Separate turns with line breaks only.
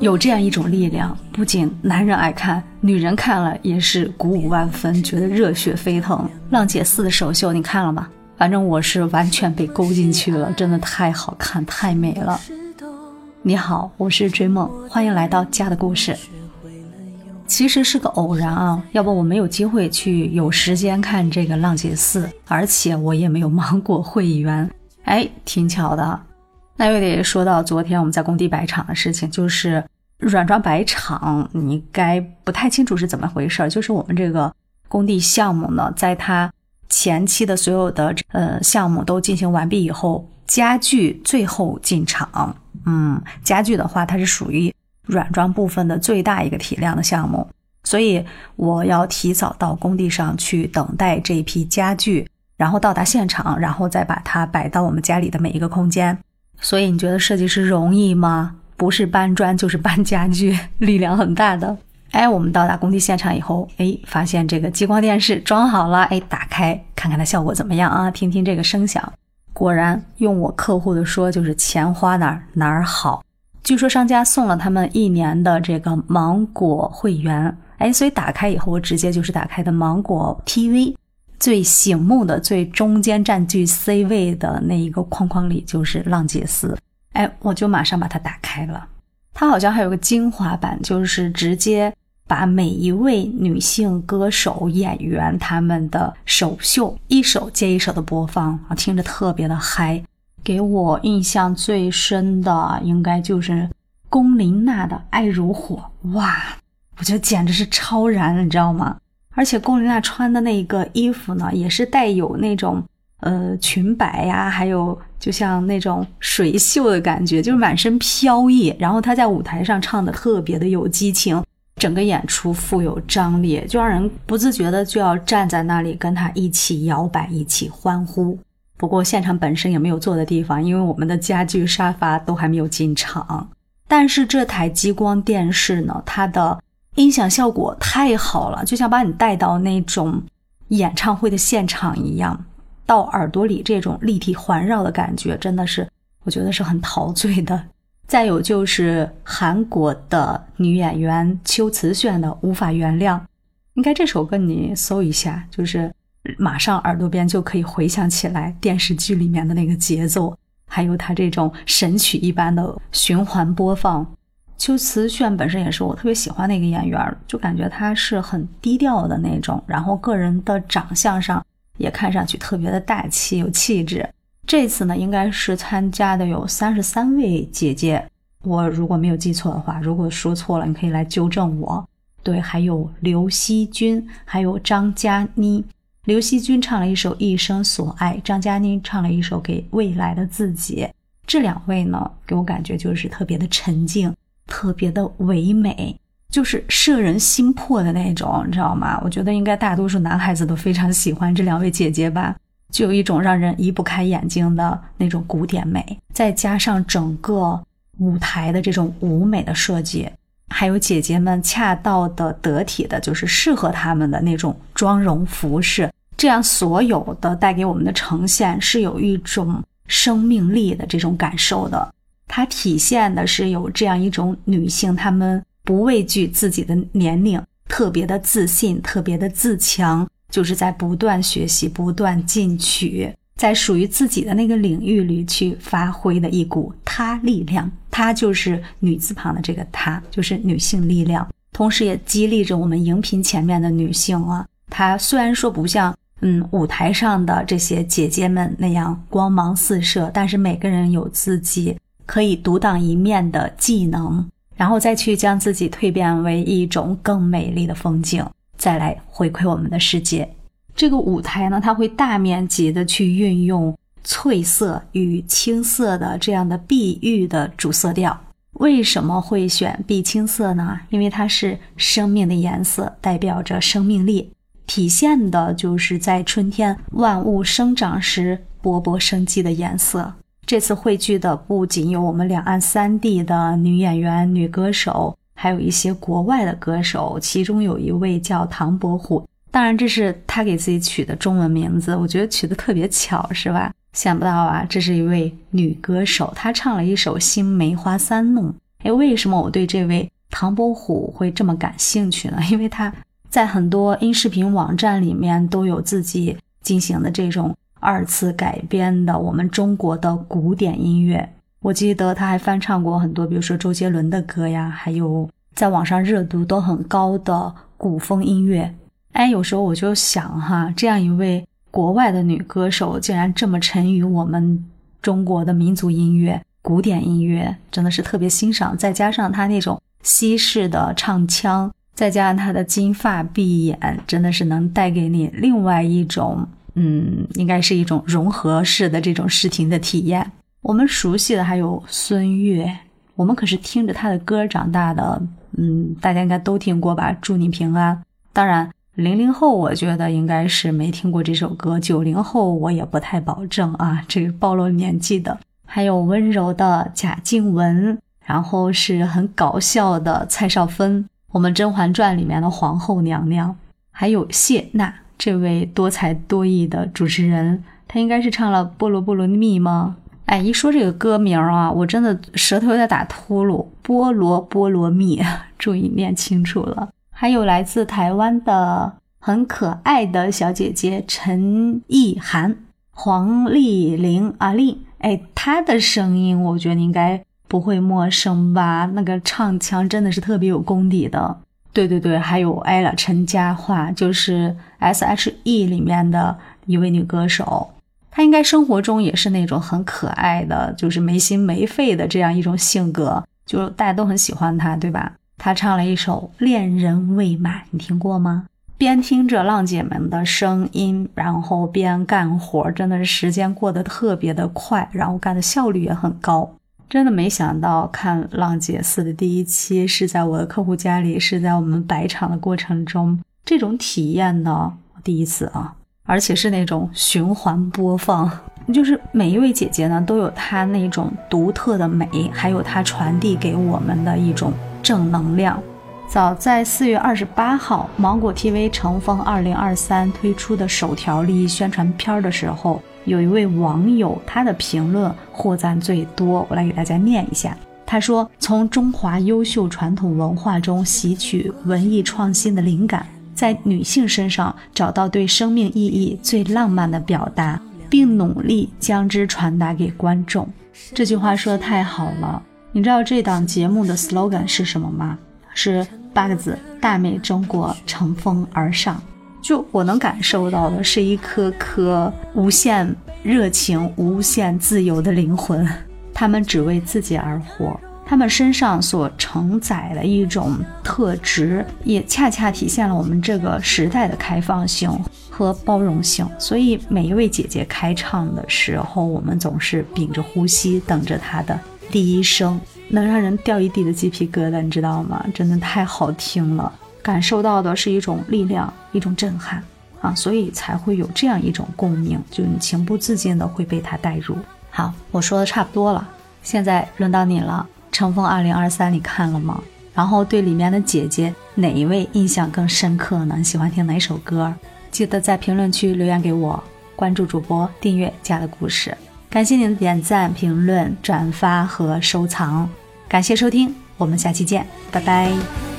有这样一种力量，不仅男人爱看，女人看了也是鼓舞万分，觉得热血沸腾。浪姐四的首秀你看了吗？反正我是完全被勾进去了，真的太好看，太美了。你好，我是追梦，欢迎来到家的故事。其实是个偶然啊，要不我没有机会去有时间看这个浪姐四，而且我也没有忙过会员，哎，挺巧的。那又得说到昨天我们在工地摆场的事情，就是软装摆场，你该不太清楚是怎么回事儿。就是我们这个工地项目呢，在它前期的所有的呃项目都进行完毕以后，家具最后进场。嗯，家具的话，它是属于软装部分的最大一个体量的项目，所以我要提早到工地上去等待这一批家具，然后到达现场，然后再把它摆到我们家里的每一个空间。所以你觉得设计师容易吗？不是搬砖就是搬家具，力量很大的。哎，我们到达工地现场以后，哎，发现这个激光电视装好了，哎，打开看看它效果怎么样啊？听听这个声响，果然用我客户的说，就是钱花哪儿哪儿好。据说商家送了他们一年的这个芒果会员，哎，所以打开以后，我直接就是打开的芒果 TV。最醒目的、最中间占据 C 位的那一个框框里，就是浪姐四。哎，我就马上把它打开了。它好像还有个精华版，就是直接把每一位女性歌手、演员他们的首秀一首接一首的播放啊，听着特别的嗨。给我印象最深的应该就是龚琳娜的《爱如火》，哇，我觉得简直是超燃，你知道吗？而且龚琳娜穿的那个衣服呢，也是带有那种呃裙摆呀，还有就像那种水袖的感觉，就是满身飘逸。然后她在舞台上唱的特别的有激情，整个演出富有张力，就让人不自觉的就要站在那里跟她一起摇摆，一起欢呼。不过现场本身也没有坐的地方，因为我们的家具沙发都还没有进场。但是这台激光电视呢，它的。音响效果太好了，就像把你带到那种演唱会的现场一样，到耳朵里这种立体环绕的感觉，真的是我觉得是很陶醉的。再有就是韩国的女演员秋瓷炫的《无法原谅》，应该这首歌你搜一下，就是马上耳朵边就可以回想起来电视剧里面的那个节奏，还有它这种神曲一般的循环播放。邱瓷炫本身也是我特别喜欢的一个演员，就感觉他是很低调的那种，然后个人的长相上也看上去特别的大气有气质。这次呢，应该是参加的有三十三位姐姐，我如果没有记错的话，如果说错了，你可以来纠正我。对，还有刘惜君，还有张嘉倪。刘惜君唱了一首《一生所爱》，张嘉倪唱了一首《给未来的自己》。这两位呢，给我感觉就是特别的沉静。特别的唯美，就是摄人心魄的那种，你知道吗？我觉得应该大多数男孩子都非常喜欢这两位姐姐吧，就有一种让人移不开眼睛的那种古典美，再加上整个舞台的这种舞美的设计，还有姐姐们恰到的得体的，就是适合她们的那种妆容服饰，这样所有的带给我们的呈现是有一种生命力的这种感受的。它体现的是有这样一种女性，她们不畏惧自己的年龄，特别的自信，特别的自强，就是在不断学习、不断进取，在属于自己的那个领域里去发挥的一股她力量。她就是女字旁的这个她，就是女性力量，同时也激励着我们荧屏前面的女性啊。她虽然说不像嗯舞台上的这些姐姐们那样光芒四射，但是每个人有自己。可以独当一面的技能，然后再去将自己蜕变为一种更美丽的风景，再来回馈我们的世界。这个舞台呢，它会大面积的去运用翠色与青色的这样的碧玉的主色调。为什么会选碧青色呢？因为它是生命的颜色，代表着生命力，体现的就是在春天万物生长时勃勃生机的颜色。这次汇聚的不仅有我们两岸三地的女演员、女歌手，还有一些国外的歌手，其中有一位叫唐伯虎，当然这是他给自己取的中文名字，我觉得取的特别巧，是吧？想不到啊，这是一位女歌手，她唱了一首《新梅花三弄》，哎，为什么我对这位唐伯虎会这么感兴趣呢？因为他在很多音视频网站里面都有自己进行的这种二次改编的我们中国的古典音乐。我记得他还翻唱过很多，比如说周杰伦的歌呀，还有在网上热度都很高的古风音乐。哎，有时候我就想哈，这样一位国外的女歌手，竟然这么沉于我们中国的民族音乐、古典音乐，真的是特别欣赏。再加上她那种西式的唱腔，再加上她的金发碧眼，真的是能带给你另外一种，嗯，应该是一种融合式的这种视听的体验。我们熟悉的还有孙悦，我们可是听着他的歌长大的，嗯，大家应该都听过吧？祝你平安。当然，零零后我觉得应该是没听过这首歌，九零后我也不太保证啊，这个暴露年纪的。还有温柔的贾静雯，然后是很搞笑的蔡少芬，我们《甄嬛传》里面的皇后娘娘，还有谢娜这位多才多艺的主持人，她应该是唱了《菠萝菠萝蜜》吗？哎，一说这个歌名啊，我真的舌头有点打秃噜。菠萝菠萝蜜，注意念清楚了。还有来自台湾的很可爱的小姐姐陈意涵、黄丽玲阿丽，哎，她的声音我觉得应该不会陌生吧？那个唱腔真的是特别有功底的。对对对，还有 ella 陈嘉桦，就是 S.H.E 里面的一位女歌手。她应该生活中也是那种很可爱的，就是没心没肺的这样一种性格，就大家都很喜欢她，对吧？她唱了一首《恋人未满》，你听过吗？边听着浪姐们的声音，然后边干活，真的是时间过得特别的快，然后干的效率也很高。真的没想到看《浪姐四》的第一期是在我的客户家里，是在我们摆场的过程中，这种体验呢，第一次啊。而且是那种循环播放，就是每一位姐姐呢都有她那种独特的美，还有她传递给我们的一种正能量。早在四月二十八号，芒果 TV 乘风二零二三推出的首条利益宣传片的时候，有一位网友他的评论获赞最多，我来给大家念一下。他说：“从中华优秀传统文化中吸取文艺创新的灵感。”在女性身上找到对生命意义最浪漫的表达，并努力将之传达给观众。这句话说的太好了。你知道这档节目的 slogan 是什么吗？是八个字：大美中国，乘风而上。就我能感受到的是一颗颗无限热情、无限自由的灵魂，他们只为自己而活。他们身上所承载的一种特质，也恰恰体现了我们这个时代的开放性和包容性。所以，每一位姐姐开唱的时候，我们总是屏着呼吸，等着她的第一声，能让人掉一地的鸡皮疙瘩，你知道吗？真的太好听了，感受到的是一种力量，一种震撼啊！所以才会有这样一种共鸣，就你情不自禁的会被他带入。好，我说的差不多了，现在轮到你了。《乘风二零二三》你看了吗？然后对里面的姐姐哪一位印象更深刻呢？喜欢听哪首歌？记得在评论区留言给我，关注主播，订阅家的故事。感谢您的点赞、评论、转发和收藏，感谢收听，我们下期见，拜拜。